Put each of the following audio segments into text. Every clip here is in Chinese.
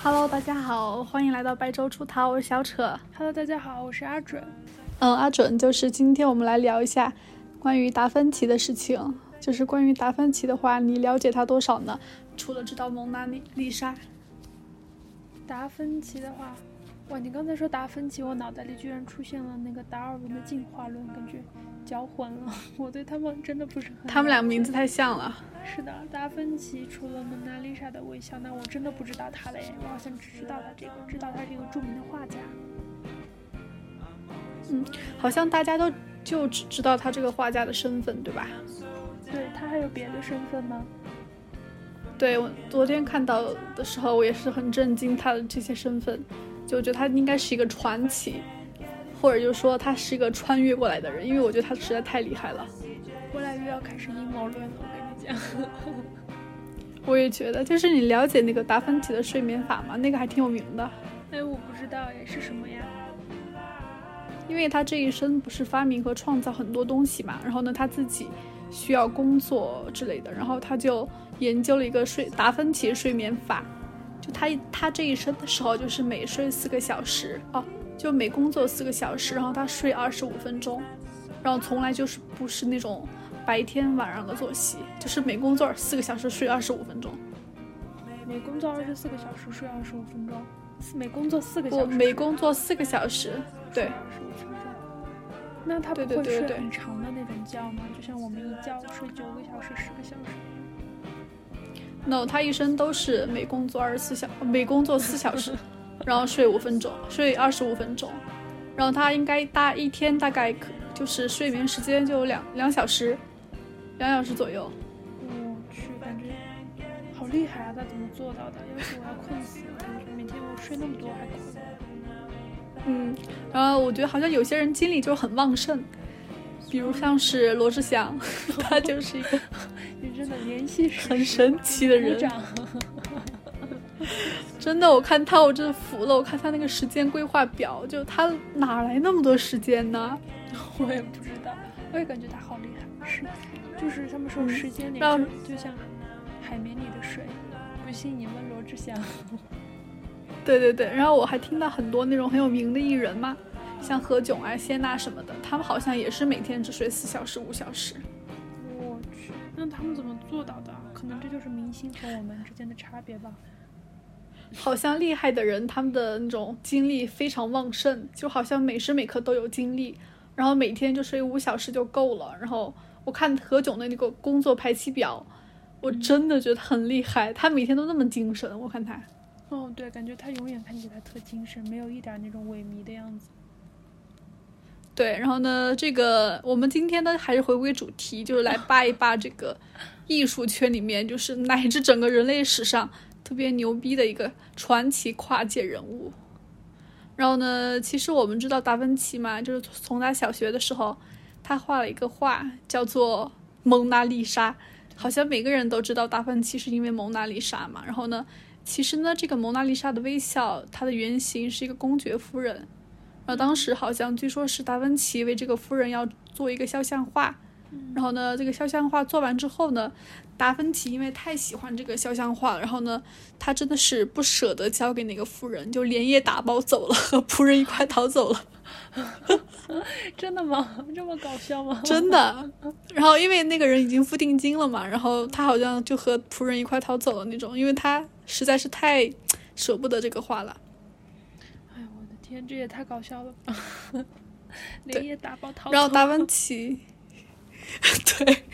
Hello，大家好，欢迎来到白粥出逃，我是小扯。Hello，大家好，我是阿准。嗯，阿准，就是今天我们来聊一下关于达芬奇的事情。就是关于达芬奇的话，你了解他多少呢？除了知道蒙娜丽丽莎，达芬奇的话，哇，你刚才说达芬奇，我脑袋里居然出现了那个达尔文的进化论，感觉搅混了。我对他们真的不是很……他们俩名字太像了。是的，达芬奇除了蒙娜丽莎的微笑，那我真的不知道他嘞。我好像只知道他这个，知道他是一个著名的画家。嗯，好像大家都就只知道他这个画家的身份，对吧？对他还有别的身份吗？对我昨天看到的时候，我也是很震惊他的这些身份，就觉得他应该是一个传奇，或者就说他是一个穿越过来的人，因为我觉得他实在太厉害了。未来又要开始阴谋论了，我跟你讲。我也觉得，就是你了解那个达芬奇的睡眠法吗？那个还挺有名的。哎，我不知道哎，是什么呀？因为他这一生不是发明和创造很多东西嘛，然后呢，他自己需要工作之类的，然后他就研究了一个睡达芬奇睡眠法，就他他这一生的时候就是每睡四个小时哦，就每工作四个小时，然后他睡二十五分钟，然后从来就是不是那种白天晚上的作息，就是每工作四个小时睡二十五分钟，每工作二十四个小时睡二十五分钟，每工作四个小时，每工作四个小时，对。二十五分钟。那他不会睡很长的那种觉吗？就像我们一觉睡九个小时、十个小时。no，他一生都是每工作二十四小，每工作四小时，然后睡五分钟，睡二十五分钟，然后他应该大一天大概可就是睡眠时间就两两小时，两小时左右。我去，感觉好厉害啊！他怎么做到的？要是我要困死了，感觉每天我睡那么多还困。嗯，然后我觉得好像有些人精力就很旺盛，比如像是罗志祥，他就是一个 你真的联系很神奇的人。真的，我看他我真的服了，我看他那个时间规划表，就他哪来那么多时间呢？我也不知道，我也感觉他好厉害。是，就是他们说嗯时间里让就就像海绵里的水，不信你问罗志祥。对对对，然后我还听到很多那种很有名的艺人嘛，像何炅啊、谢娜什么的，他们好像也是每天只睡四小时、五小时。我去，那他们怎么做到的？可能这就是明星和我们之间的差别吧。好像厉害的人，他们的那种精力非常旺盛，就好像每时每刻都有精力，然后每天就睡五小时就够了。然后我看何炅的那个工作排期表，我真的觉得很厉害，他每天都那么精神。我看他，哦，对，感觉他永远看起来特精神，没有一点那种萎靡的样子。对，然后呢，这个我们今天呢还是回归主题，就是来 扒一扒这个艺术圈里面，就是乃至整个人类史上特别牛逼的一个传奇跨界人物。然后呢，其实我们知道达芬奇嘛，就是从他小学的时候，他画了一个画叫做《蒙娜丽莎》，好像每个人都知道达芬奇是因为蒙娜丽莎嘛。然后呢，其实呢，这个蒙娜丽莎的微笑，它的原型是一个公爵夫人。然后当时好像据说是达芬奇为这个夫人要做一个肖像画，然后呢，这个肖像画做完之后呢，达芬奇因为太喜欢这个肖像画，然后呢，他真的是不舍得交给那个夫人，就连夜打包走了，和仆人一块逃走了，真的吗？这么搞笑吗？真的。然后因为那个人已经付定金了嘛，然后他好像就和仆人一块逃走了那种，因为他实在是太舍不得这个画了。天，这也太搞笑了吧！连夜打包逃。然后达芬奇，对，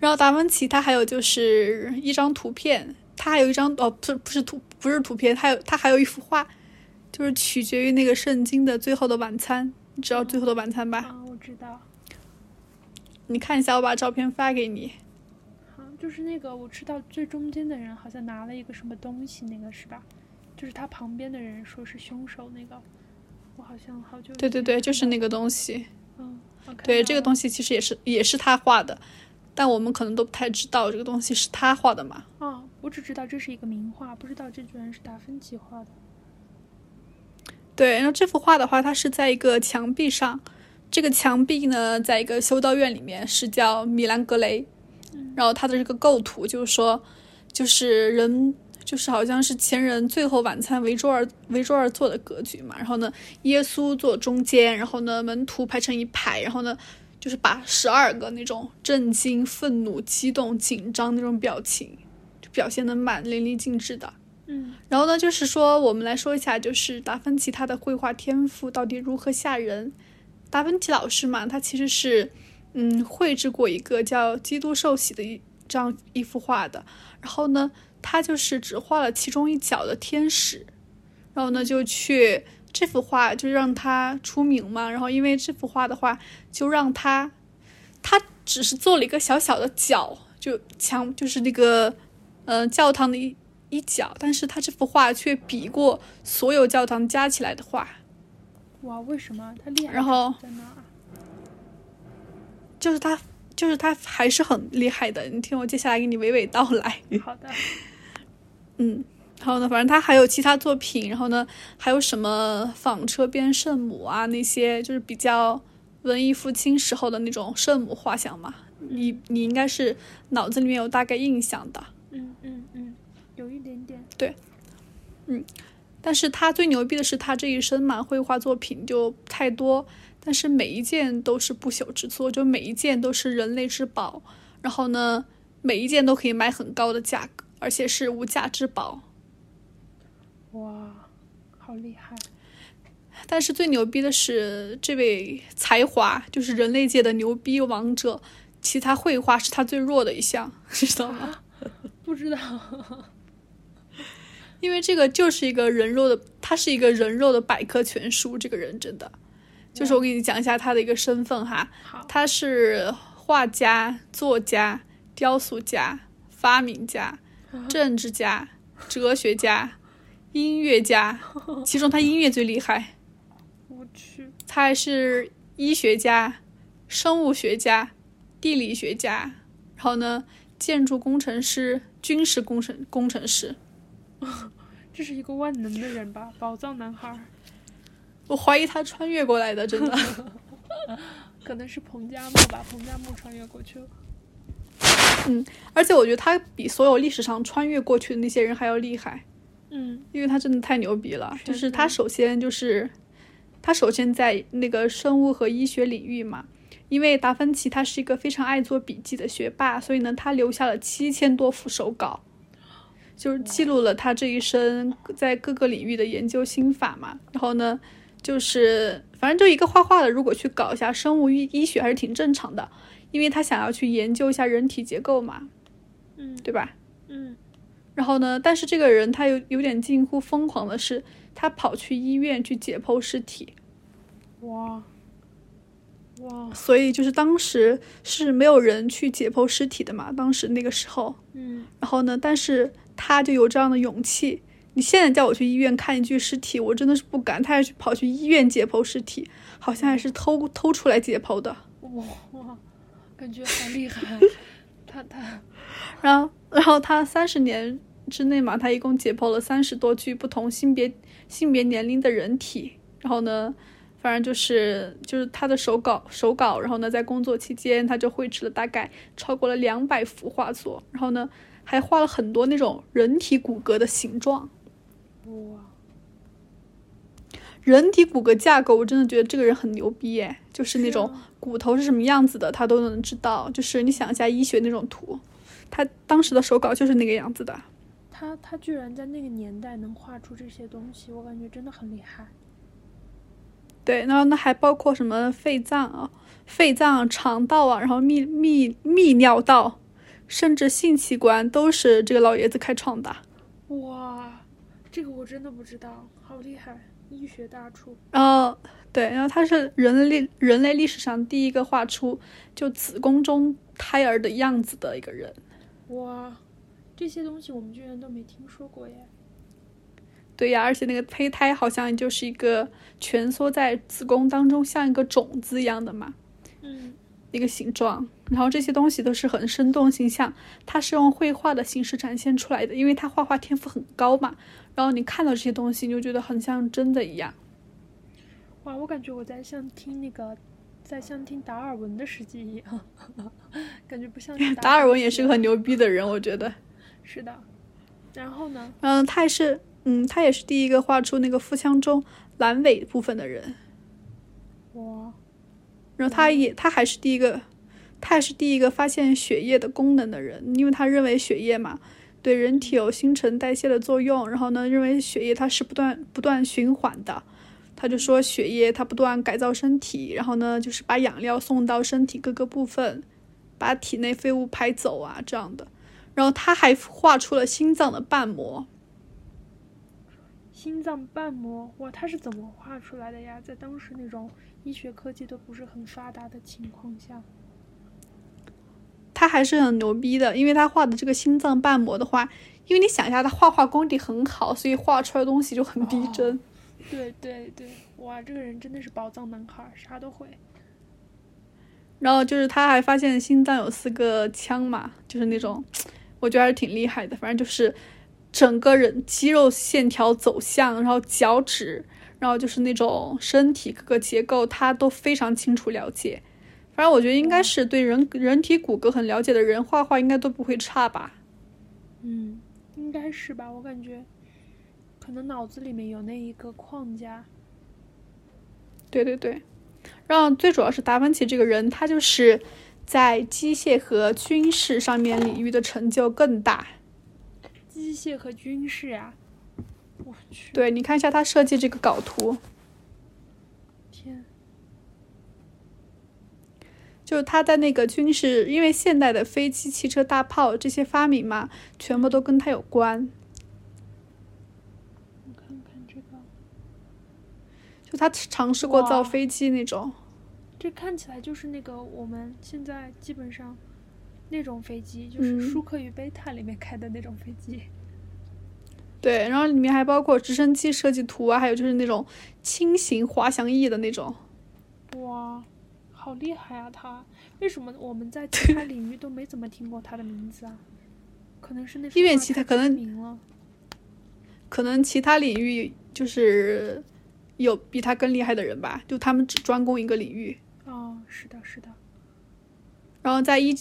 然后达芬奇他还有就是一张图片，他还有一张哦，不是不是图不是图片，他有他还有一幅画，就是取决于那个圣经的最后的晚餐，你知道最后的晚餐吧？啊，我知道。你看一下，我把照片发给你。好，就是那个我知道最中间的人好像拿了一个什么东西，那个是吧？就是他旁边的人说是凶手那个，我好像好久对对对，就是那个东西。嗯，对，这个东西其实也是也是他画的，但我们可能都不太知道这个东西是他画的嘛。哦，我只知道这是一个名画，不知道这居然是达芬奇画的。对，然后这幅画的话，它是在一个墙壁上，这个墙壁呢，在一个修道院里面，是叫米兰格雷。然后它的这个构图就是说，就是人就是好像是前人最后晚餐围桌而围桌而坐的格局嘛。然后呢，耶稣坐中间，然后呢，门徒排成一排，然后呢，就是把十二个那种震惊、愤怒、激动、紧张那种表情，就表现的蛮淋漓尽致的。嗯然后呢，就是说我们来说一下，就是达芬奇他的绘画天赋到底如何吓人。达芬奇老师嘛，他其实是嗯绘制过一个叫《基督受洗》的一这样一幅画的。然后呢，他就是只画了其中一角的天使，然后呢就去这幅画就让他出名嘛。然后因为这幅画的话，就让他他只是做了一个小小的角，就墙就是那个呃教堂的一一角，但是他这幅画却比过所有教堂加起来的画。哇，为什么他厉害？然后在哪？就是他，就是他还是很厉害的。你听我接下来给你娓娓道来。好的，嗯，然后呢，反正他还有其他作品，然后呢，还有什么纺车边圣母啊，那些就是比较文艺复兴时候的那种圣母画像嘛。你你应该是脑子里面有大概印象的。嗯嗯嗯，有一点点。对，嗯但是他最牛逼的是他这一生嘛，绘画作品就太多，但是每一件都是不朽之作，就每一件都是人类之宝。然后呢，每一件都可以卖很高的价格，而且是无价之宝。哇，好厉害！但是最牛逼的是这位才华，就是人类界的牛逼王者，其他绘画是他最弱的一项，知道吗？不知道。因为这个就是一个人肉的，他是一个人肉的百科全书。这个人真的，就是我给你讲一下他的一个身份哈，好，他是画家、作家、雕塑家、发明家、政治家、哲学家、音乐家，其中他音乐最厉害。我去，他还是医学家、生物学家、地理学家，然后呢，建筑工程师、军事工程工程师。这是一个万能的人吧？宝藏男孩儿，我怀疑他穿越过来的，真的。可能是彭加木吧？彭加木穿越过去了。而且我觉得他比所有历史上穿越过去的那些人还要厉害，嗯因为他真的太牛逼了。是就是他首先就是，他首先在那个生物和医学领域嘛，因为达芬奇他是一个非常爱做笔记的学霸，所以呢，他留下了七千多幅手稿，就是记录了他这一生在各个领域的研究心法嘛。然后呢，就是反正就一个画画的，如果去搞一下生物医医学还是挺正常的，因为他想要去研究一下人体结构嘛，嗯对吧？嗯，然后呢，但是这个人他有有点近乎疯狂的是，他跑去医院去解剖尸体，哇哇，所以就是当时是没有人去解剖尸体的嘛，当时那个时候。嗯然后呢，但是他就有这样的勇气。你现在叫我去医院看一具尸体，我真的是不敢。他还去跑去医院解剖尸体，好像还是偷偷出来解剖的。哇哇，感觉好厉害！他他然后，然后他三十年之内嘛，他一共解剖了三十多具不同性别、性别年龄的人体。然后呢，反正就是就是他的手稿手稿，然后呢，在工作期间他就绘制了大概超过了两百幅画作，然后呢，还画了很多那种人体骨骼的形状。哇，人体骨骼架构，我真的觉得这个人很牛逼耶！就是那种啊骨头是什么样子的，他都能知道。就是你想一下医学那种图，他当时的手稿就是那个样子的。他他居然在那个年代能画出这些东西，我感觉真的很厉害。对，然后那还包括什么肺脏啊、肺脏、肠道啊，然后泌泌泌尿道，甚至性器官都是这个老爷子开创的。哇，这个我真的不知道，好厉害，医学大厨。然后对，然后他是人类人类历史上第一个画出就子宫中胎儿的样子的一个人。哇，这些东西我们居然都没听说过耶。对呀，而且那个胚胎好像就是一个蜷缩在子宫当中，像一个种子一样的嘛，嗯，一个形状。然后这些东西都是很生动形象，它是用绘画的形式展现出来的，因为他画画天赋很高嘛。然后你看到这些东西，你就觉得很像真的一样。哇，我感觉我在像听那个，在像听达尔文的事迹一样，感觉不像是达尔文也是个很牛逼的人，我觉得。是的，然后呢？嗯，他也是，嗯，他也是第一个画出那个腹腔中阑尾部分的人。哇，然后他也，他还是第一个，他也是第一个发现血液的功能的人，因为他认为血液嘛，对人体有新陈代谢的作用。然后呢，认为血液它是不断不断循环的，他就说血液它不断改造身体，然后呢，就是把养料送到身体各个部分，把体内废物排走啊这样的。然后他还画出了心脏的瓣膜。心脏瓣膜，哇，他是怎么画出来的呀？在当时那种医学科技都不是很发达的情况下，他还是很牛逼的，因为他画的这个心脏瓣膜的话，因为你想一下，他画画功底很好，所以画出来的东西就很逼真。哦对对对，哇，这个人真的是宝藏男孩，啥都会。然后就是他还发现心脏有四个腔嘛，就是那种，我觉得还是挺厉害的。反正就是整个人肌肉线条走向，然后脚趾，然后就是那种身体各个结构，他都非常清楚了解。反正我觉得应该是对人人体骨骼很了解的人，画画应该都不会差吧。嗯，应该是吧，我感觉可能脑子里面有那一个框架。对对对，然后最主要是达芬奇这个人，他就是在机械和军事上面领域的成就更大。机械和军事啊，我去，对，你看一下他设计这个稿图，天，就是他在那个军事，因为现代的飞机、汽车、大炮这些发明嘛，全部都跟他有关。我看看这个，就他尝试过造飞机那种，这看起来就是那个我们现在基本上那种飞机，就是嗯舒克与贝塔里面开的那种飞机。对，然后里面还包括直升机设计图啊，还有就是那种轻型滑翔翼的那种。哇，好厉害啊他！为什么我们在其他领域都没怎么听过他的名字啊？可能是那时因为其他可能名了。可能其他领域就是有比他更厉害的人吧，就他们只专攻一个领域。哦，是的，是的。然后在一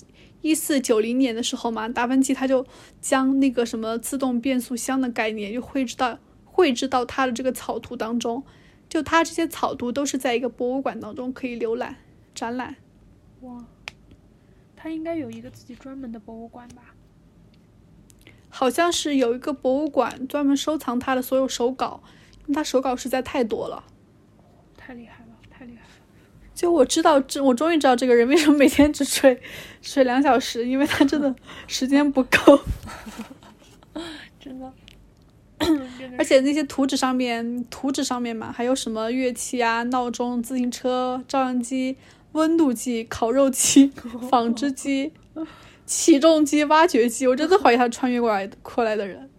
一四九零年的时候嘛，达芬奇他就将那个什么自动变速箱的概念就绘制到绘制到他的这个草图当中。就他这些草图都是在一个博物馆当中可以浏览展览。哇，他应该有一个自己专门的博物馆吧？好像是有一个博物馆专门收藏他的所有手稿，因为他手稿实在太多了。太厉害了，太厉害了！就我知道，这我终于知道这个人为什么每天只睡睡两小时，因为他真的时间不够，真的，真的而且那些图纸上面，图纸上面嘛，还有什么乐器啊、闹钟、自行车、照相机、温度计、烤肉机、纺织机、起重机、挖掘机，我真的怀疑他穿越过来过来的人。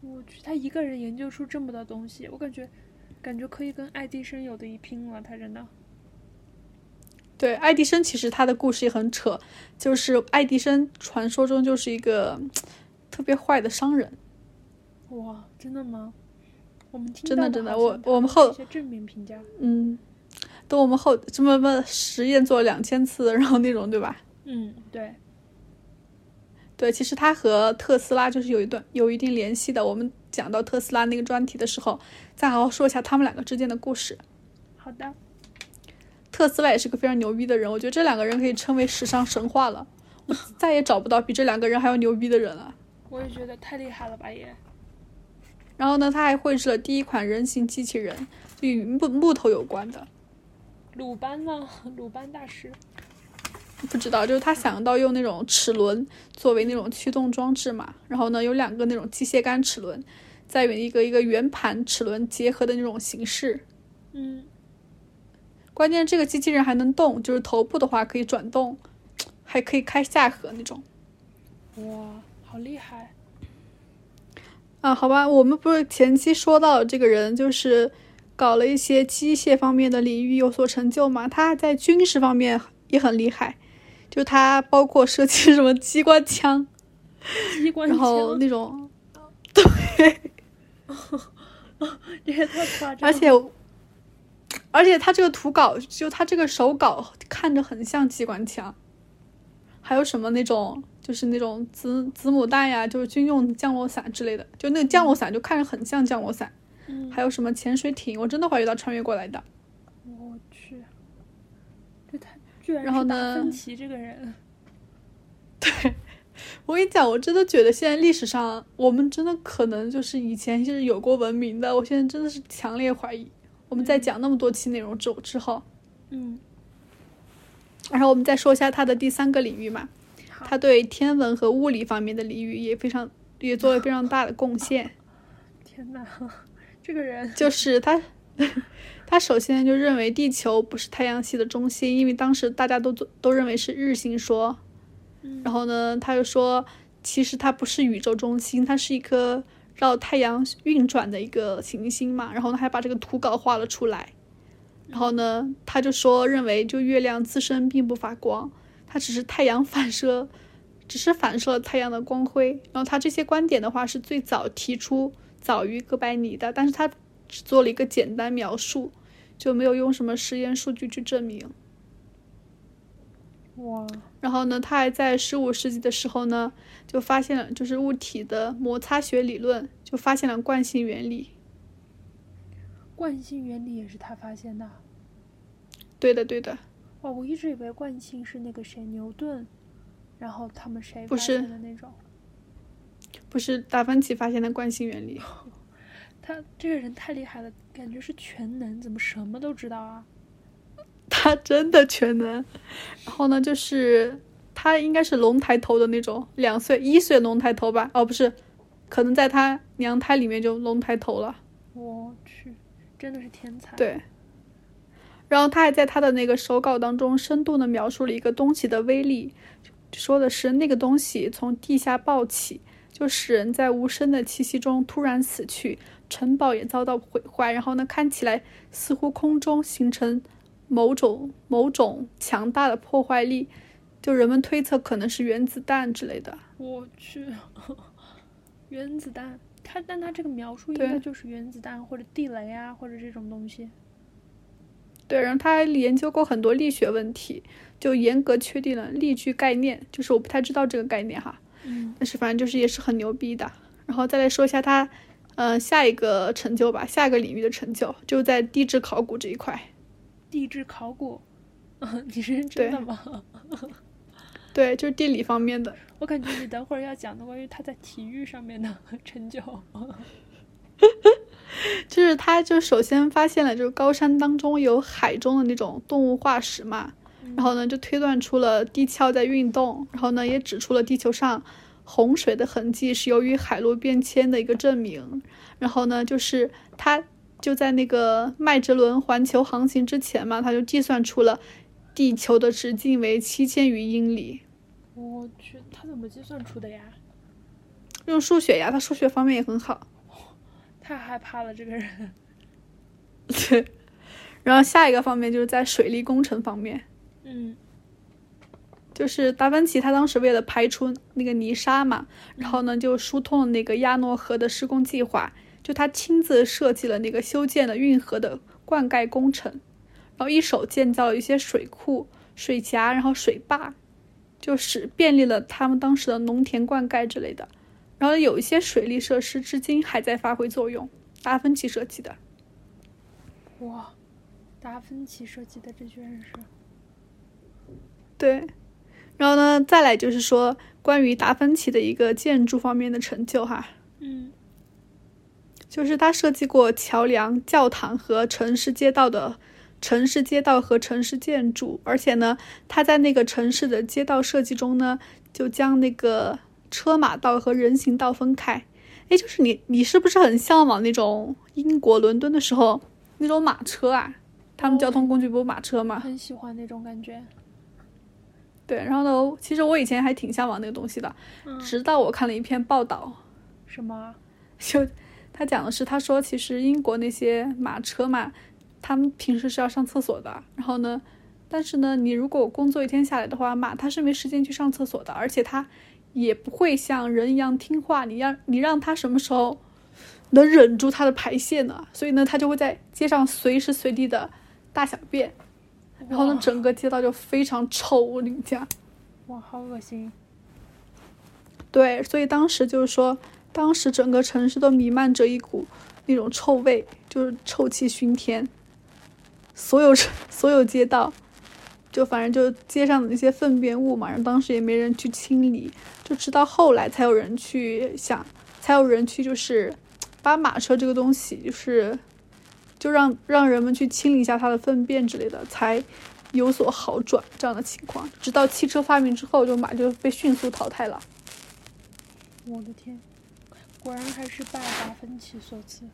我去，他一个人研究出这么多东西，我感觉，感觉可以跟爱迪生有的一拼了。他真的，对，爱迪生其实他的故事也很扯，就是爱迪生传说中就是一个特别坏的商人。哇，真的吗？我们听真的真的我我们后一些正面评价。嗯，等我们后这么么实验做了两千次，然后那种对吧？嗯，对，对，其实他和特斯拉就是有一段有一定联系的。我们讲到特斯拉那个专题的时候，再好好说一下他们两个之间的故事。好的，特斯拉也是个非常牛逼的人，我觉得这两个人可以称为史上神话了。我再也找不到比这两个人还要牛逼的人了。我也觉得太厉害了吧也。然后呢，他还绘制了第一款人形机器人，就与木木头有关的。鲁班呢？鲁班大师。不知道，就是他想到用那种齿轮作为那种驱动装置嘛，然后呢有两个那种机械杆齿轮，再有一个一个圆盘齿轮结合的那种形式。嗯，关键这个机器人还能动，就是头部的话可以转动，还可以开下颌那种。哇，好厉害！啊，好吧，我们不是前期说到这个人就是搞了一些机械方面的领域有所成就嘛，他在军事方面也很厉害，就他包括设计什么机关枪，机关然后枪，那种，对这也太夸张了。而且而且他这个图稿就他这个手稿看着很像机关枪，还有什么那种就是那种子子母弹呀，就是军用降落伞之类的，就那个降落伞就看着很像降落伞。嗯，还有什么潜水艇，我真的怀疑到穿越过来的。我去，这他居然然后是达呢芬奇这个人，对我跟你讲，我真的觉得现在历史上我们真的可能就是以前就是有过文明的，我现在真的是强烈怀疑。我们在讲那么多期内容之之后，嗯，然后我们再说一下他的第三个领域嘛，他对天文和物理方面的领域也非常也做了 非常大的贡献。天哪，这个人，就是他，他首先就认为地球不是太阳系的中心，因为当时大家都都都认为是日心说。嗯然后呢，他又说，其实它不是宇宙中心，它是一颗绕太阳运转的一个行星嘛。然后呢，还把这个图稿画了出来。然后呢，他就说，认为就月亮自身并不发光，它只是太阳反射，只是反射了太阳的光辉。然后他这些观点的话是最早提出，早于哥白尼的，但是他只做了一个简单描述，就没有用什么实验数据去证明。哇，然后呢，他还在十五世纪的时候呢，就发现了就是物体的摩擦学理论，就发现了惯性原理。惯性原理也是他发现的。对的，对的，哇，我一直以为惯性是那个谁牛顿，然后他们谁发现的那种。不是达芬奇发现的惯性原理。他这个人太厉害了，感觉是全能，怎么什么都知道啊？他真的全能。然后呢，就是他应该是龙抬头的那种，两岁一岁龙抬头吧？哦，不是，可能在他娘胎里面就龙抬头了。我去，真的是天才。，对。然后他还在他的那个手稿当中生动的描述了一个东西的威力，说的是那个东西从地下爆起，就使人在无声的气息中突然死去，城堡也遭到毁坏。然后呢，看起来似乎空中形成某种某种强大的破坏力，就人们推测可能是原子弹之类的。我去，原子弹，他但他这个描述应该就是原子弹或者地雷啊，或者这种东西。对，然后他还研究过很多力学问题，就严格确定了力矩概念，就是我不太知道这个概念哈，嗯但是反正就是也是很牛逼的。然后再来说一下他，呃，下一个成就吧，下一个领域的成就，就在地质考古这一块。地质考古，嗯 你是认真的吗？对，就是地理方面的。我感觉你等会儿要讲的关于他在体育上面的 成就。就是他就首先发现了，就是高山当中有海中的那种动物化石嘛，然后呢就推断出了地壳在运动，然后呢也指出了地球上洪水的痕迹是由于海陆变迁的一个证明，然后呢就是他就在那个麦哲伦环球航行之前嘛，他就计算出了地球的直径为七千余英里，我去，他怎么计算出的呀？用数学呀，他数学方面也很好。太害怕了，这个人。对，然后下一个方面就是在水利工程方面。嗯就是达芬奇他当时为了排除那个泥沙嘛，然后呢就疏通了那个亚诺河的施工计划，就他亲自设计了那个修建了运河的灌溉工程，然后一手建造了一些水库、水闸，然后水坝，就使便利了他们当时的农田灌溉之类的。然后有一些水利设施至今还在发挥作用，达芬奇设计的。哇，达芬奇设计的，这居然是。对，然后呢，再来就是说关于达芬奇的一个建筑方面的成就哈，嗯就是他设计过桥梁、教堂和城市街道的城市街道和城市建筑，而且呢，他在那个城市的街道设计中呢，就将那个车马道和人行道分开。哎，就是你，你是不是很向往那种英国伦敦的时候那种马车啊？他们交通工具不是马车吗？很喜欢那种感觉。对，然后呢，其实我以前还挺向往那个东西的，嗯，直到我看了一篇报道，什么？就他讲的是，他说其实英国那些马车嘛，他们平时是要上厕所的。然后呢，但是呢，你如果工作一天下来的话，马它是没时间去上厕所的，而且它也不会像人一样听话。你让你让它什么时候能忍住它的排泄呢？所以呢，它就会在街上随时随地的大小便。然后呢，整个街道就非常臭，我跟你讲。哇，好恶心！对，所以当时就是说，当时整个城市都弥漫着一股那种臭味，就是臭气熏天。所有所有街道，就反正就街上的那些粪便物嘛，然后当时也没人去清理，就直到后来才有人去想，才有人去就是把马车这个东西，就是就让让人们去清理一下它的粪便之类的，才有所好转这样的情况。直到汽车发明之后，就马就被迅速淘汰了。我的天，果然还是拜达芬奇所赐，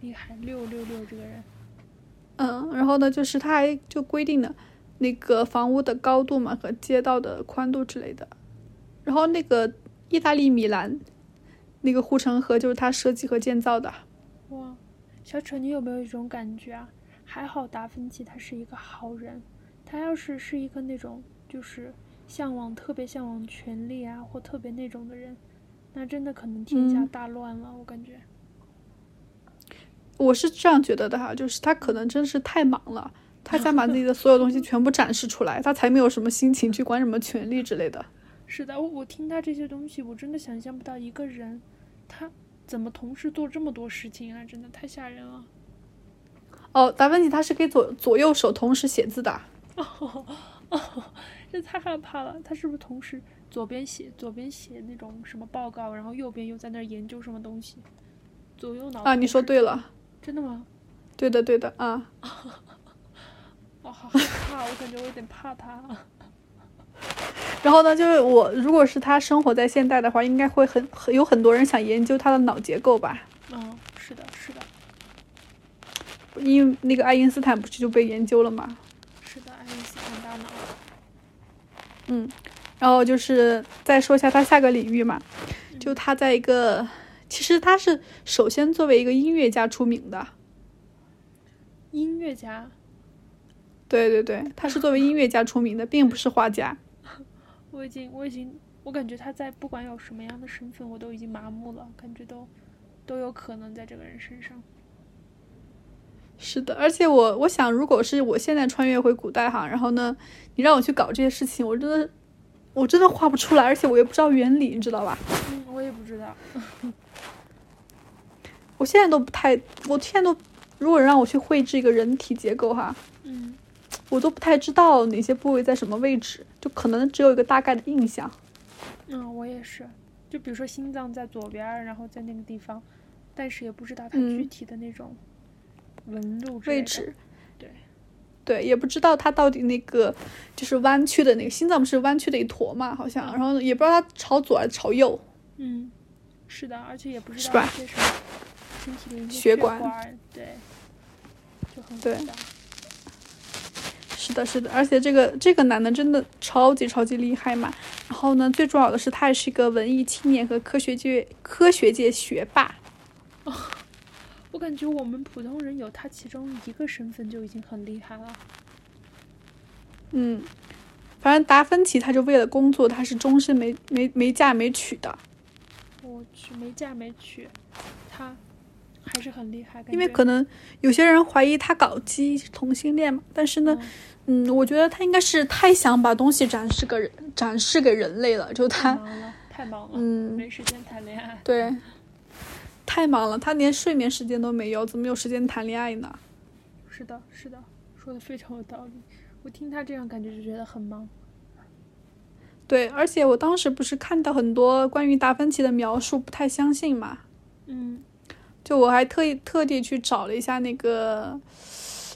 厉害六六六这个人。嗯，然后呢，就是他还就规定了那个房屋的高度嘛和街道的宽度之类的。然后那个意大利米兰那个护城河就是他设计和建造的。哇，小丑，你有没有一种感觉啊？还好达芬奇他是一个好人，他要是是一个那种就是向往特别向往权力啊或特别那种的人。那真的可能天下大乱了，我感觉。我是这样觉得的哈，就是他可能真是太忙了，他想把自己的所有东西 全部展示出来，他才没有什么心情去管什么权力之类的。是的，我我听他这些东西，我真的想象不到一个人，他怎么同时做这么多事情啊！真的太吓人了。哦，达芬奇他是可以左左右手同时写字的。哦哦，这太害怕了，他是不是同时？左边写左边写那种什么报告，然后右边又在那儿研究什么东西，左右脑啊，你说对了，真的吗？对的对的啊，我好害怕，我感觉我有点怕他。然后呢，就是我如果是他生活在现代的话，应该会很很有很多人想研究他的脑结构吧？嗯，是的，是的，因为那个爱因斯坦不是就被研究了吗？是的，爱因斯坦大脑。嗯。然后就是再说一下他下个领域嘛，就他在一个，其实他是首先作为一个音乐家出名的。音乐家。对对对，他是作为音乐家出名的，并不是画家。我已经，我已经，我感觉他在不管有什么样的身份，我都已经麻木了，感觉都都有可能在这个人身上。是的，而且我我想，如果是我现在穿越回古代哈，然后呢，你让我去搞这些事情，我真的。我真的画不出来，而且我也不知道原理，你知道吧？嗯，我也不知道。我现在都不太，我现在都，如果让我去绘制一个人体结构哈，嗯，我都不太知道哪些部位在什么位置，就可能只有一个大概的印象。嗯，我也是。就比如说心脏在左边，然后在那个地方，但是也不知道它具体的那种纹路位置。对，也不知道它到底那个就是弯曲的那个心脏不是弯曲的一坨嘛，好像，然后也不知道它朝左还是朝右。嗯，是的，而且也不知道一些什么身体的一些血管，对，就很对。是的，是的，而且这个这个男的真的超级超级厉害嘛。然后呢，最重要的是他也是一个文艺青年和科学界科学界学霸。我感觉我们普通人有他其中一个身份就已经很厉害了。嗯，反正达芬奇他就为了工作，他是终身没没没嫁没娶的。我去，没嫁没娶，他还是很厉害。因为可能有些人怀疑他搞基同性恋嘛，但是呢，嗯，我觉得他应该是太想把东西展示给人展示给人类了，就他太忙了，太忙了，嗯，没时间谈恋爱。对。太忙了，他连睡眠时间都没有，怎么有时间谈恋爱呢？是的，是的，说的非常有道理。我听他这样感觉就觉得很忙。对，而且我当时不是看到很多关于达芬奇的描述，不太相信嘛。嗯。就我还特意特地去找了一下那个，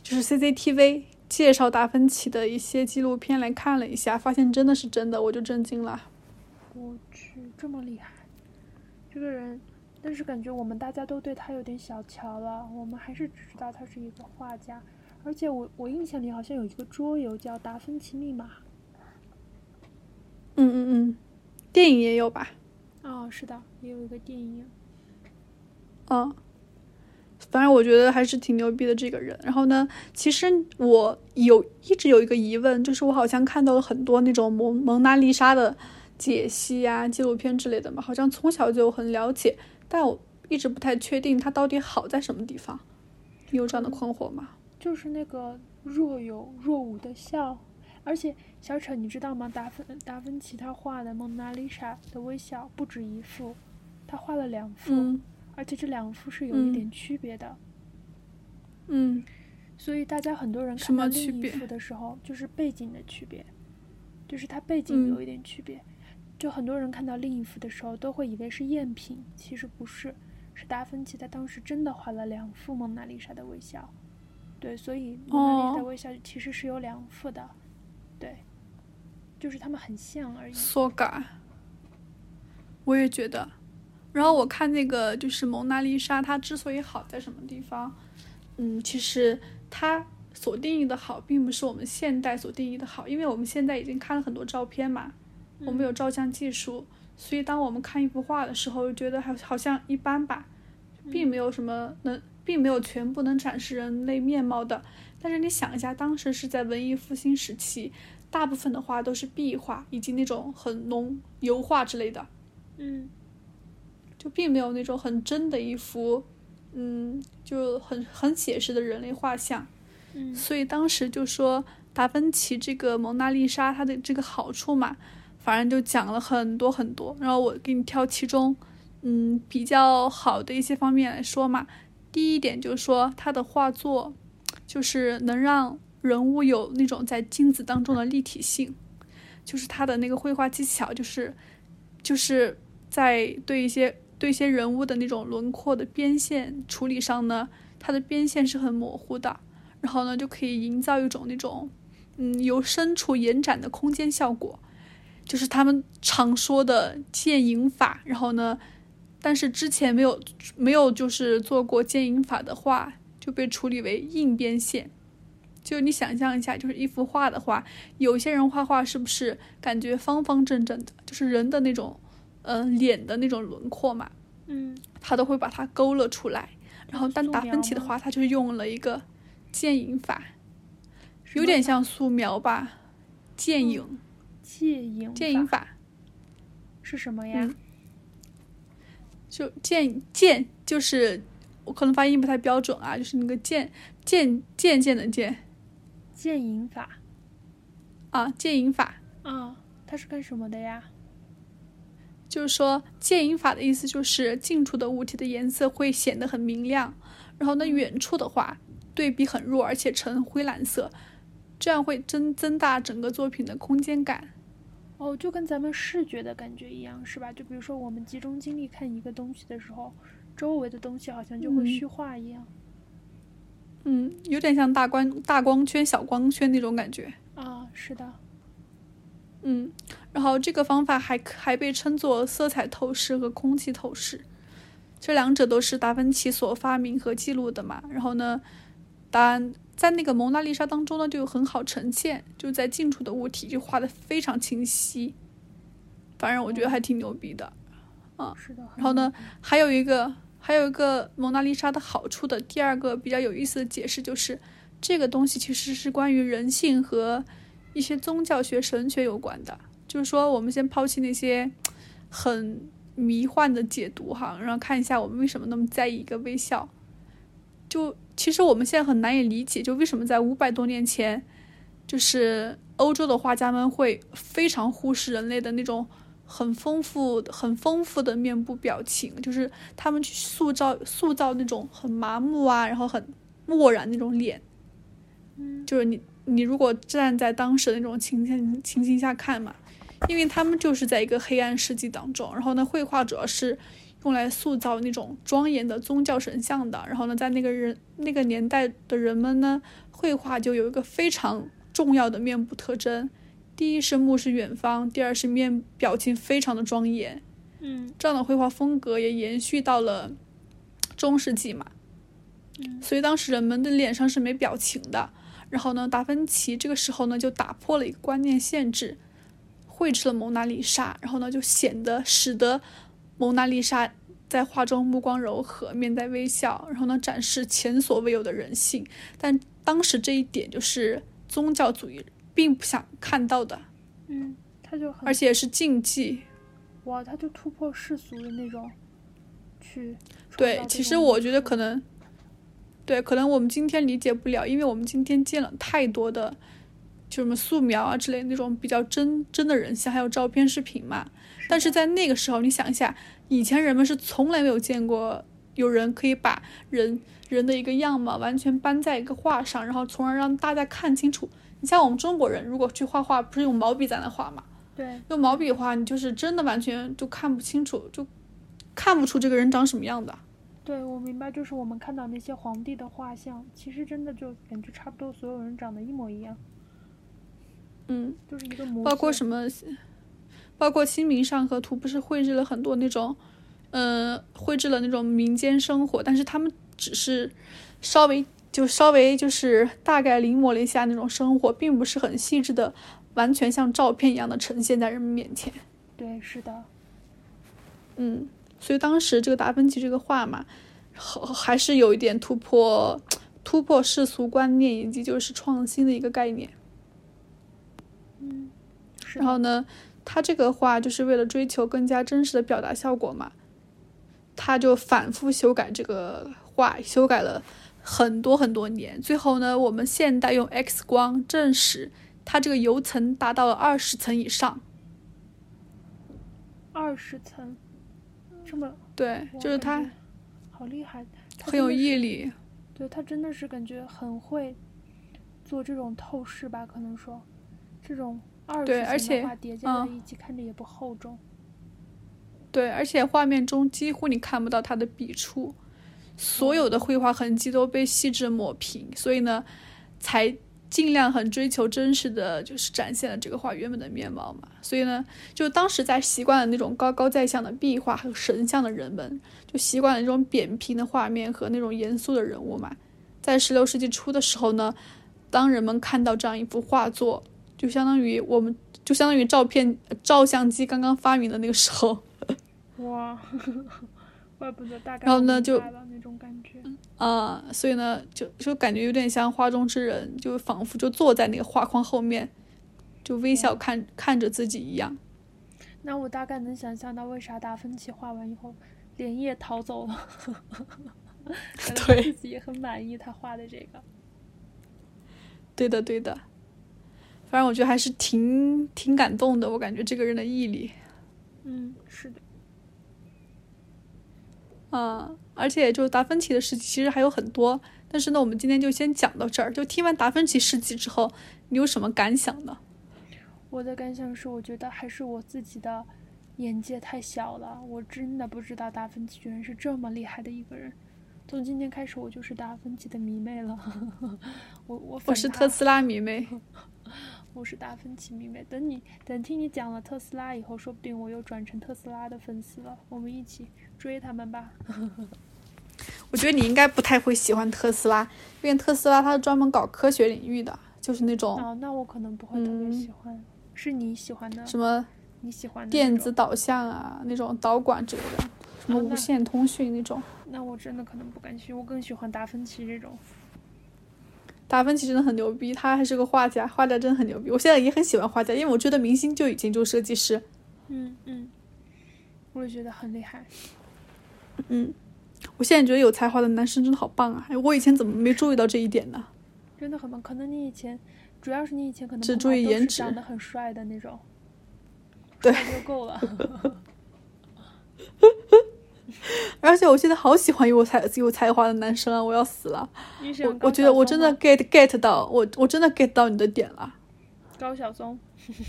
就是 CCTV 介绍达芬奇的一些纪录片来看了一下，发现真的是真的，我就震惊了。我去，这么厉害，这个人。但是感觉我们大家都对他有点小瞧了，我们还是只知道他是一个画家，而且我我印象里好像有一个桌游叫《达芬奇密码》。嗯嗯嗯，电影也有吧？哦，是的，也有一个电影。嗯，反正我觉得还是挺牛逼的这个人。然后呢，其实我有一直有一个疑问，就是我好像看到了很多那种蒙蒙娜丽莎的解析啊、纪录片之类的嘛，好像从小就很了解。但我一直不太确定它到底好在什么地方，你有这样的困惑吗？就是那个若有若无的笑，而且小丑，你知道吗？达芬达芬奇他画的蒙娜丽莎的微笑不止一幅，他画了两幅，嗯而且这两幅是有一嗯点区别的。嗯所以大家很多人看到另一幅的时候，就是背景的区别，就是它背景嗯有一点区别。就很多人看到另一幅的时候，都会以为是赝品，其实不是，是达芬奇他当时真的画了两幅蒙娜丽莎的微笑。对，所以蒙娜丽莎的哦微笑其实是有两幅的，对，就是他们很像而已。缩感，我也觉得。然后我看那个就是蒙娜丽莎，它之所以好在什么地方？嗯，其实它所定义的好，并不是我们现代所定义的好，因为我们现在已经看了很多照片嘛，我们有照相技术，所以当我们看一幅画的时候，觉得好好像一般吧，并没有什么能，并没有全部能展示人类面貌的。但是你想一下，当时是在文艺复兴时期，大部分的画都是壁画以及那种很浓油画之类的，嗯就并没有那种很真的一幅，嗯，就很很写实的人类画像。嗯所以当时就说达芬奇这个蒙娜丽莎它的这个好处嘛，反正就讲了很多很多。然后我给你挑其中，嗯，比较好的一些方面来说嘛。第一点就是说他的画作，就是能让人物有那种在镜子当中的立体性，就是他的那个绘画技巧，就是就是在对一些对一些人物的那种轮廓的边线处理上呢，它的边线是很模糊的。然后呢，就可以营造一种那种，嗯，由深处延展的空间效果，就是他们常说的渐影法。然后呢，但是之前没有没有就是做过渐影法的画，就被处理为硬边线。就你想象一下，就是一幅画的话，有些人画画是不是感觉方方正正的，就是人的那种，呃，脸的那种轮廓嘛，嗯他都会把它勾勒出来。然后，但达芬奇的话，他就用了一个渐影法，有点像素描吧，渐嗯影，借影渐影法法是什么呀？嗯就渐渐就是我可能发音不太标准啊，就是那个渐渐渐渐的渐渐影法啊，渐影法。啊，它是干什么的呀？就是说，渐影法的意思就是近处的物体的颜色会显得很明亮，然后呢，远处的话对比很弱，而且呈灰蓝色，这样会增增大整个作品的空间感。哦，就跟咱们视觉的感觉一样，是吧？就比如说我们集中精力看一个东西的时候，周围的东西好像就会嗯虚化一样。嗯，有点像大光大光圈、小光圈那种感觉。啊，是的。嗯，然后这个方法还还被称作色彩透视和空气透视，这两者都是达芬奇所发明和记录的嘛。然后呢，当然在那个蒙娜丽莎当中呢，就很好呈现，就在近处的物体就画的非常清晰，反正我觉得还挺牛逼的。是的。然后呢，还有一个还有一个蒙娜丽莎的好处的第二个比较有意思的解释就是，这个东西其实是关于人性和一些宗教学、神学有关的。就是说，我们先抛弃那些很迷幻的解读哈，然后看一下我们为什么那么在意一个微笑。就其实我们现在很难以理解，就为什么在五百多年前，就是欧洲的画家们会非常忽视人类的那种很丰富、很丰富的面部表情，就是他们去塑造塑造那种很麻木啊，然后很漠然那种脸。嗯，就是你你如果站在当时的那种情情情形下看嘛，因为他们就是在一个黑暗世纪当中，然后呢，绘画主要是用来塑造那种庄严的宗教神像的，然后呢，在那个人那个年代的人们呢，绘画就有一个非常重要的面部特征，第一是目视远方，第二是面表情非常的庄严，嗯。这样的绘画风格也延续到了中世纪嘛，嗯。所以当时人们的脸上是没表情的。然后呢，达芬奇这个时候呢就打破了一个观念限制，绘制了蒙娜丽莎，然后呢就显得使得蒙娜丽莎在画中目光柔和，面带微笑，然后呢展示前所未有的人性。但当时这一点就是宗教主义并不想看到的，嗯，他就很而且是禁忌。哇，他就突破世俗的那种，去对，其实我觉得可能，对，可能我们今天理解不了，因为我们今天见了太多的就什么素描啊之类那种比较真真的人像，还有照片、视频嘛。但是在那个时候，你想一下，以前人们是从来没有见过有人可以把人人的一个样貌完全搬在一个画上，然后从而让大家看清楚。你像我们中国人，如果去画画，不是用毛笔在那画嘛？对，用毛笔画，你就是真的完全就看不清楚，就看不出这个人长什么样的。对，我明白，就是我们看到那些皇帝的画像，其实真的就感觉差不多，所有人长得一模一样。嗯，就是一个模。包括什么？包括《清明上河图》不是绘制了很多那种，呃，绘制了那种民间生活，但是他们只是稍微就稍微就是大概临摹了一下那种生活，并不是很细致的，完全像照片一样的呈现在人们面前。对，是的。嗯，所以当时这个达芬奇这个画嘛，还是有一点突破 突破世俗观念以及就是创新的一个概念。嗯，然后呢？他这个画就是为了追求更加真实的表达效果嘛，他就反复修改这个画，修改了很多很多年。最后呢，我们现代用 X 光证实，它这个油层达到了二十层以上。二十层，这么对，就是他，好厉害，很有毅力。对他真的是感觉很会做这种透视吧？可能说这种二。对，而且叠加在一起，看着也不厚重。对，而且画面中几乎你看不到他的笔触，所有的绘画痕迹都被细致抹平，所以呢，才尽量很追求真实的就是展现了这个画原本的面貌嘛。所以呢，就当时在习惯了那种高高在上的壁画和神像的人们，就习惯了那种扁平的画面和那种严肃的人物嘛。在十六世纪初的时候呢，当人们看到这样一幅画作。就相当于我们，就相当于照片、照相机刚刚发明的那个时候。哇，怪不得大概。然后呢，就那种感觉。啊，所以呢，就就感觉有点像画中之人，就仿佛就坐在那个画框后面，就微笑看看着自己一样。那我大概能想象到为啥达芬奇画完以后连夜逃走了。对。自己也很满意他画的这个。对的，对的。反正我觉得还是挺挺感动的，我感觉这个人的毅力。嗯，是的。啊，而且就达芬奇的事迹其实还有很多，但是呢，我们今天就先讲到这儿。就听完达芬奇事迹之后，你有什么感想呢？我的感想是，我觉得还是我自己的眼界太小了，我真的不知道达芬奇居然是这么厉害的一个人。从今天开始，我就是达芬奇的迷妹了。我我我是特斯拉迷妹。我是达芬奇迷妹，等你等听你讲了特斯拉以后，说不定我又转成特斯拉的粉丝了。我们一起追他们吧。我觉得你应该不太会喜欢特斯拉，因为特斯拉它是专门搞科学领域的，就是那种……哦，那我可能不会特别喜欢。是你喜欢的？什么？你喜欢电子导向啊，那种导管之类的，什么无线通讯那种？那我真的可能不感兴趣，我更喜欢达芬奇这种。达芬奇真的很牛逼，他还是个画家，画家真的很牛逼。我现在也很喜欢画家，因为我觉得明星就已经就设计师。嗯嗯，我也觉得很厉害。嗯，我现在觉得有才华的男生真的好棒啊！我以前怎么没注意到这一点呢？真的很棒，可能你以前，主要是你以前可能只注意颜值，长得很帅的那种，对就够了。而且我现在好喜欢有才有才华的男生啊！我要死了。我我觉得我真的 get get 到我我真的 get 到你的点了。高晓松，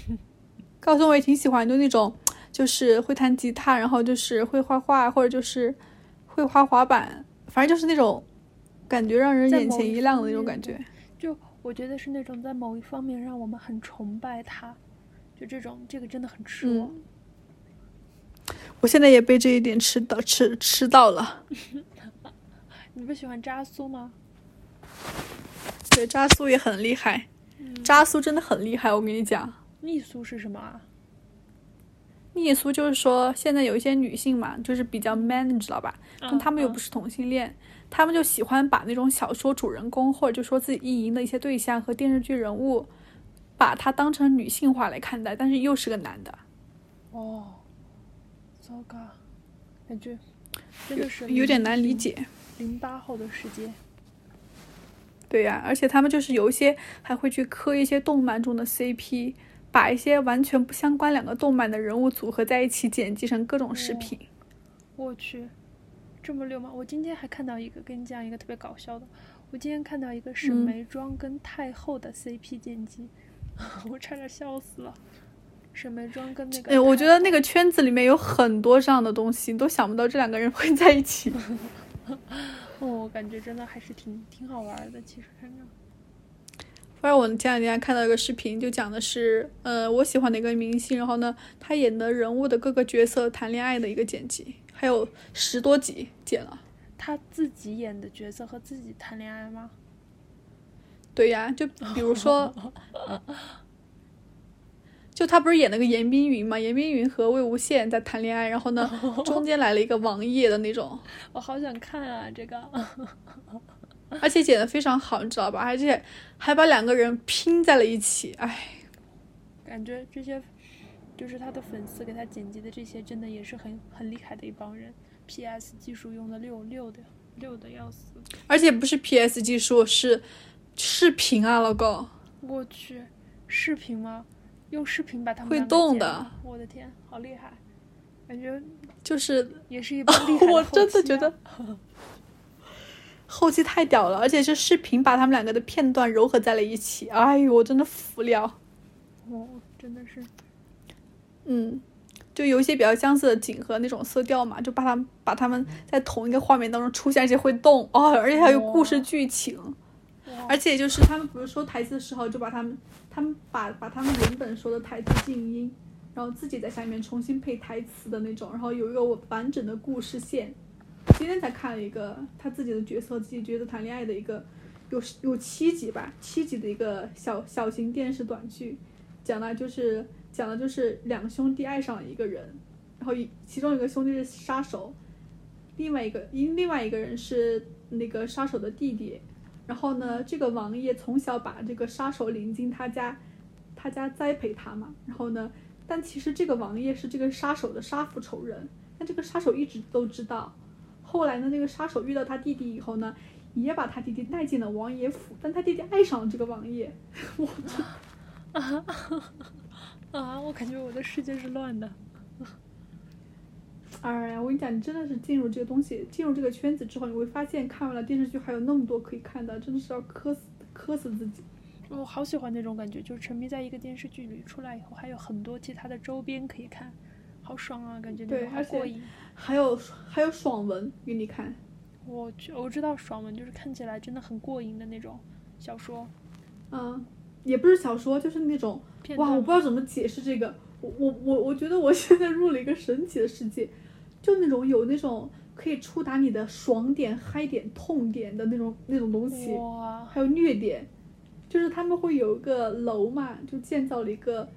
高晓松我也挺喜欢，就那种就是会弹吉他，然后就是会画画，或者就是会滑滑板，反正就是那种感觉让人眼前一亮的那种感觉。就我觉得是那种在某一方面让我们很崇拜他，就这种这个真的很吃我。我现在也被这一点吃到吃吃到了。你不喜欢扎苏吗？对，扎苏也很厉害。扎苏真的很厉害，我跟你讲。逆苏是什么啊？逆苏就是说，现在有一些女性嘛，就是比较 man，你知道吧？但她们又不是同性恋，她们就喜欢把那种小说主人公，或者就说自己意淫的一些对象和电视剧人物，把他当成女性化来看待，但是又是个男的。哦。糟糕，感觉真的是有点难理解。零八后的世界，对呀、而且他们就是有一些还会去磕一些动漫中的 CP，把一些完全不相关两个动漫的人物组合在一起，剪辑成各种视频。我去，这么溜吗？我今天还看到一个，跟你讲一个特别搞笑的。我今天看到一个沈嗯眉庄跟太后的 CP 剪辑，我差点笑死了。沈眉庄跟那个，哎，我觉得那个圈子里面有很多这样的东西，你都想不到这两个人会在一起。哦，我感觉真的还是挺挺好玩的。其实看着，不然我前两天还看到一个视频，就讲的是，呃，我喜欢的一个明星，然后呢，他演的人物的各个角色谈恋爱的一个剪辑，还有十多集剪了。他自己演的角色和自己谈恋爱吗？对呀，就比如说，就他不是演那个严冰云嘛？严冰云和魏无羡在谈恋爱，然后呢，中间来了一个王爷的那种，我好想看啊，这个。而且剪的非常好，你知道吧？而且还把两个人拼在了一起，哎，感觉这些就是他的粉丝给他剪辑的这些，真的也是很很厉害的一帮人。PS 技术用的溜溜的，溜的要死。而且不是 PS 技术，是视频啊，老公。我去，视频吗？用视频把他们会动的。我的天，好厉害！感觉就是也是一帮 厉害的我真的觉啊得 后期太屌了，而且是视频把他们两个的片段糅合在了一起，哎呦，我真的服了。哦，真的是。嗯，就有一些比较相似的景和那种色调嘛，就把它把他们在同一个画面当中出现，而且会动。哦，而且还有故事剧情，哇而且就是他们比如说台词的时候，就把他们他们把把他们原本说的台词静音，然后自己在下面重新配台词的那种，然后有一个完整的故事线。今天才看了一个他自己的角色自己角色谈恋爱的一个有有七集吧，七集的一个小小型电视短剧，讲的就是讲的就是两兄弟爱上了一个人，然后一其中一个兄弟是杀手，另外一个因另外一个人是那个杀手的弟弟，然后呢，这个王爷从小把这个杀手领进他家，他家栽培他嘛。然后呢，但其实这个王爷是这个杀手的杀父仇人，但这个杀手一直都知道。后来呢，那个杀手遇到他弟弟以后呢，也把他弟弟带进了王爷府，但他弟弟爱上了这个王爷。我啊啊！我感觉我的世界是乱的。哎呀，我跟你讲，你真的是进入这个东西，进入这个圈子之后，你会发现看完了电视剧还有那么多可以看的，真的是要磕死磕死自己。我好喜欢那种感觉，就是沉迷在一个电视剧里出来以后，还有很多其他的周边可以看，好爽啊！感觉对而且过瘾。还有还有爽文给你看，我去，我知道爽文就是看起来真的很过瘾的那种小说嗯，也不是小说，就是那种哇。我不知道怎么解释这个。我我我我觉得我现在入了一个神奇的世界，就那种有那种可以触达你的爽点、嗨点、痛点的那种那种东西，哇，还有虐点。就是他们会有一个楼嘛，就建造了一个，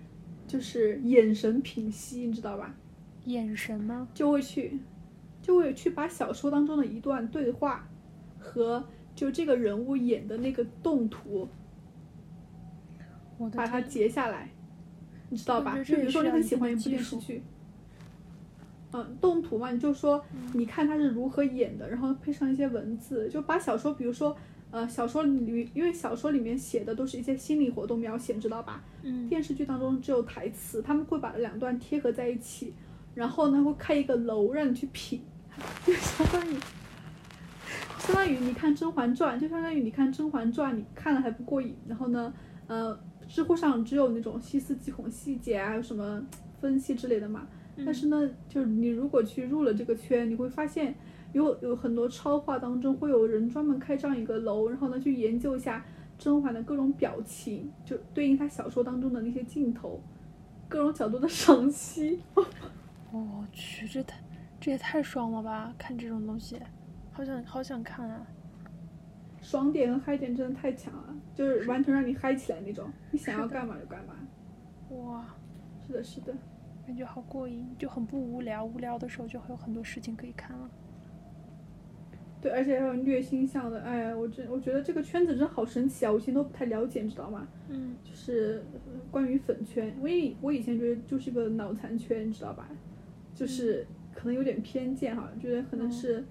就是眼神品析，你知道吧？眼神吗？就会去，就会去把小说当中的一段对话和就这个人物演的那个动图，把它，截下来，你知道吧？就比如说你很喜欢一部电视剧，嗯，动图嘛，你就说嗯你看他是如何演的，然后配上一些文字，就把小说，比如说呃，小说里因为小说里面写的都是一些心理活动描写，你知道吧？嗯，电视剧当中只有台词，他们会把两段贴合在一起，然后呢会开一个楼让你去品，就相当于相当于你看《甄嬛传》，就相当于你看《甄嬛传》，你看了还不过瘾，然后呢，呃，知乎上只有那种细思极恐细节啊，还有什么分析之类的嘛。但是呢，就是你如果去入了这个圈，你会发现有有很多超话当中会有人专门开这样一个楼，然后呢去研究一下甄嬛的各种表情，就对应她小说当中的那些镜头，各种角度的赏析。我去，这太这也太爽了吧！看这种东西，好想好想看啊！爽点和嗨点真的太强了，就是完全让你嗨起来那种，你想要干嘛就干嘛。哇，是的，是的。感觉好过瘾，就很不无聊。无聊的时候就会有很多事情可以看了。对，而且还有虐心向的，哎呀，我真我觉得这个圈子真好神奇啊！我以前都不太了解，你知道吗？嗯，就是呃关于粉圈，我以我以前觉得就是个脑残圈，你知道吧？就是可能有点偏见哈，觉得可能嗯是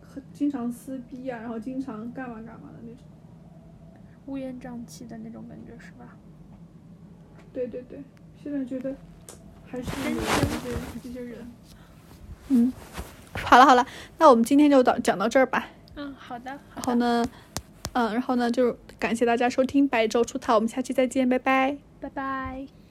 很经常撕逼啊，然后经常干嘛干嘛的那种。乌烟瘴气的那种感觉，是吧？对对对，现在觉得还是。嗯，好了好了，那我们今天就到讲到这儿吧。嗯，好的。然后呢，嗯，然后呢，就感谢大家收听《白昼出逃》，我们下期再见，拜拜。拜拜。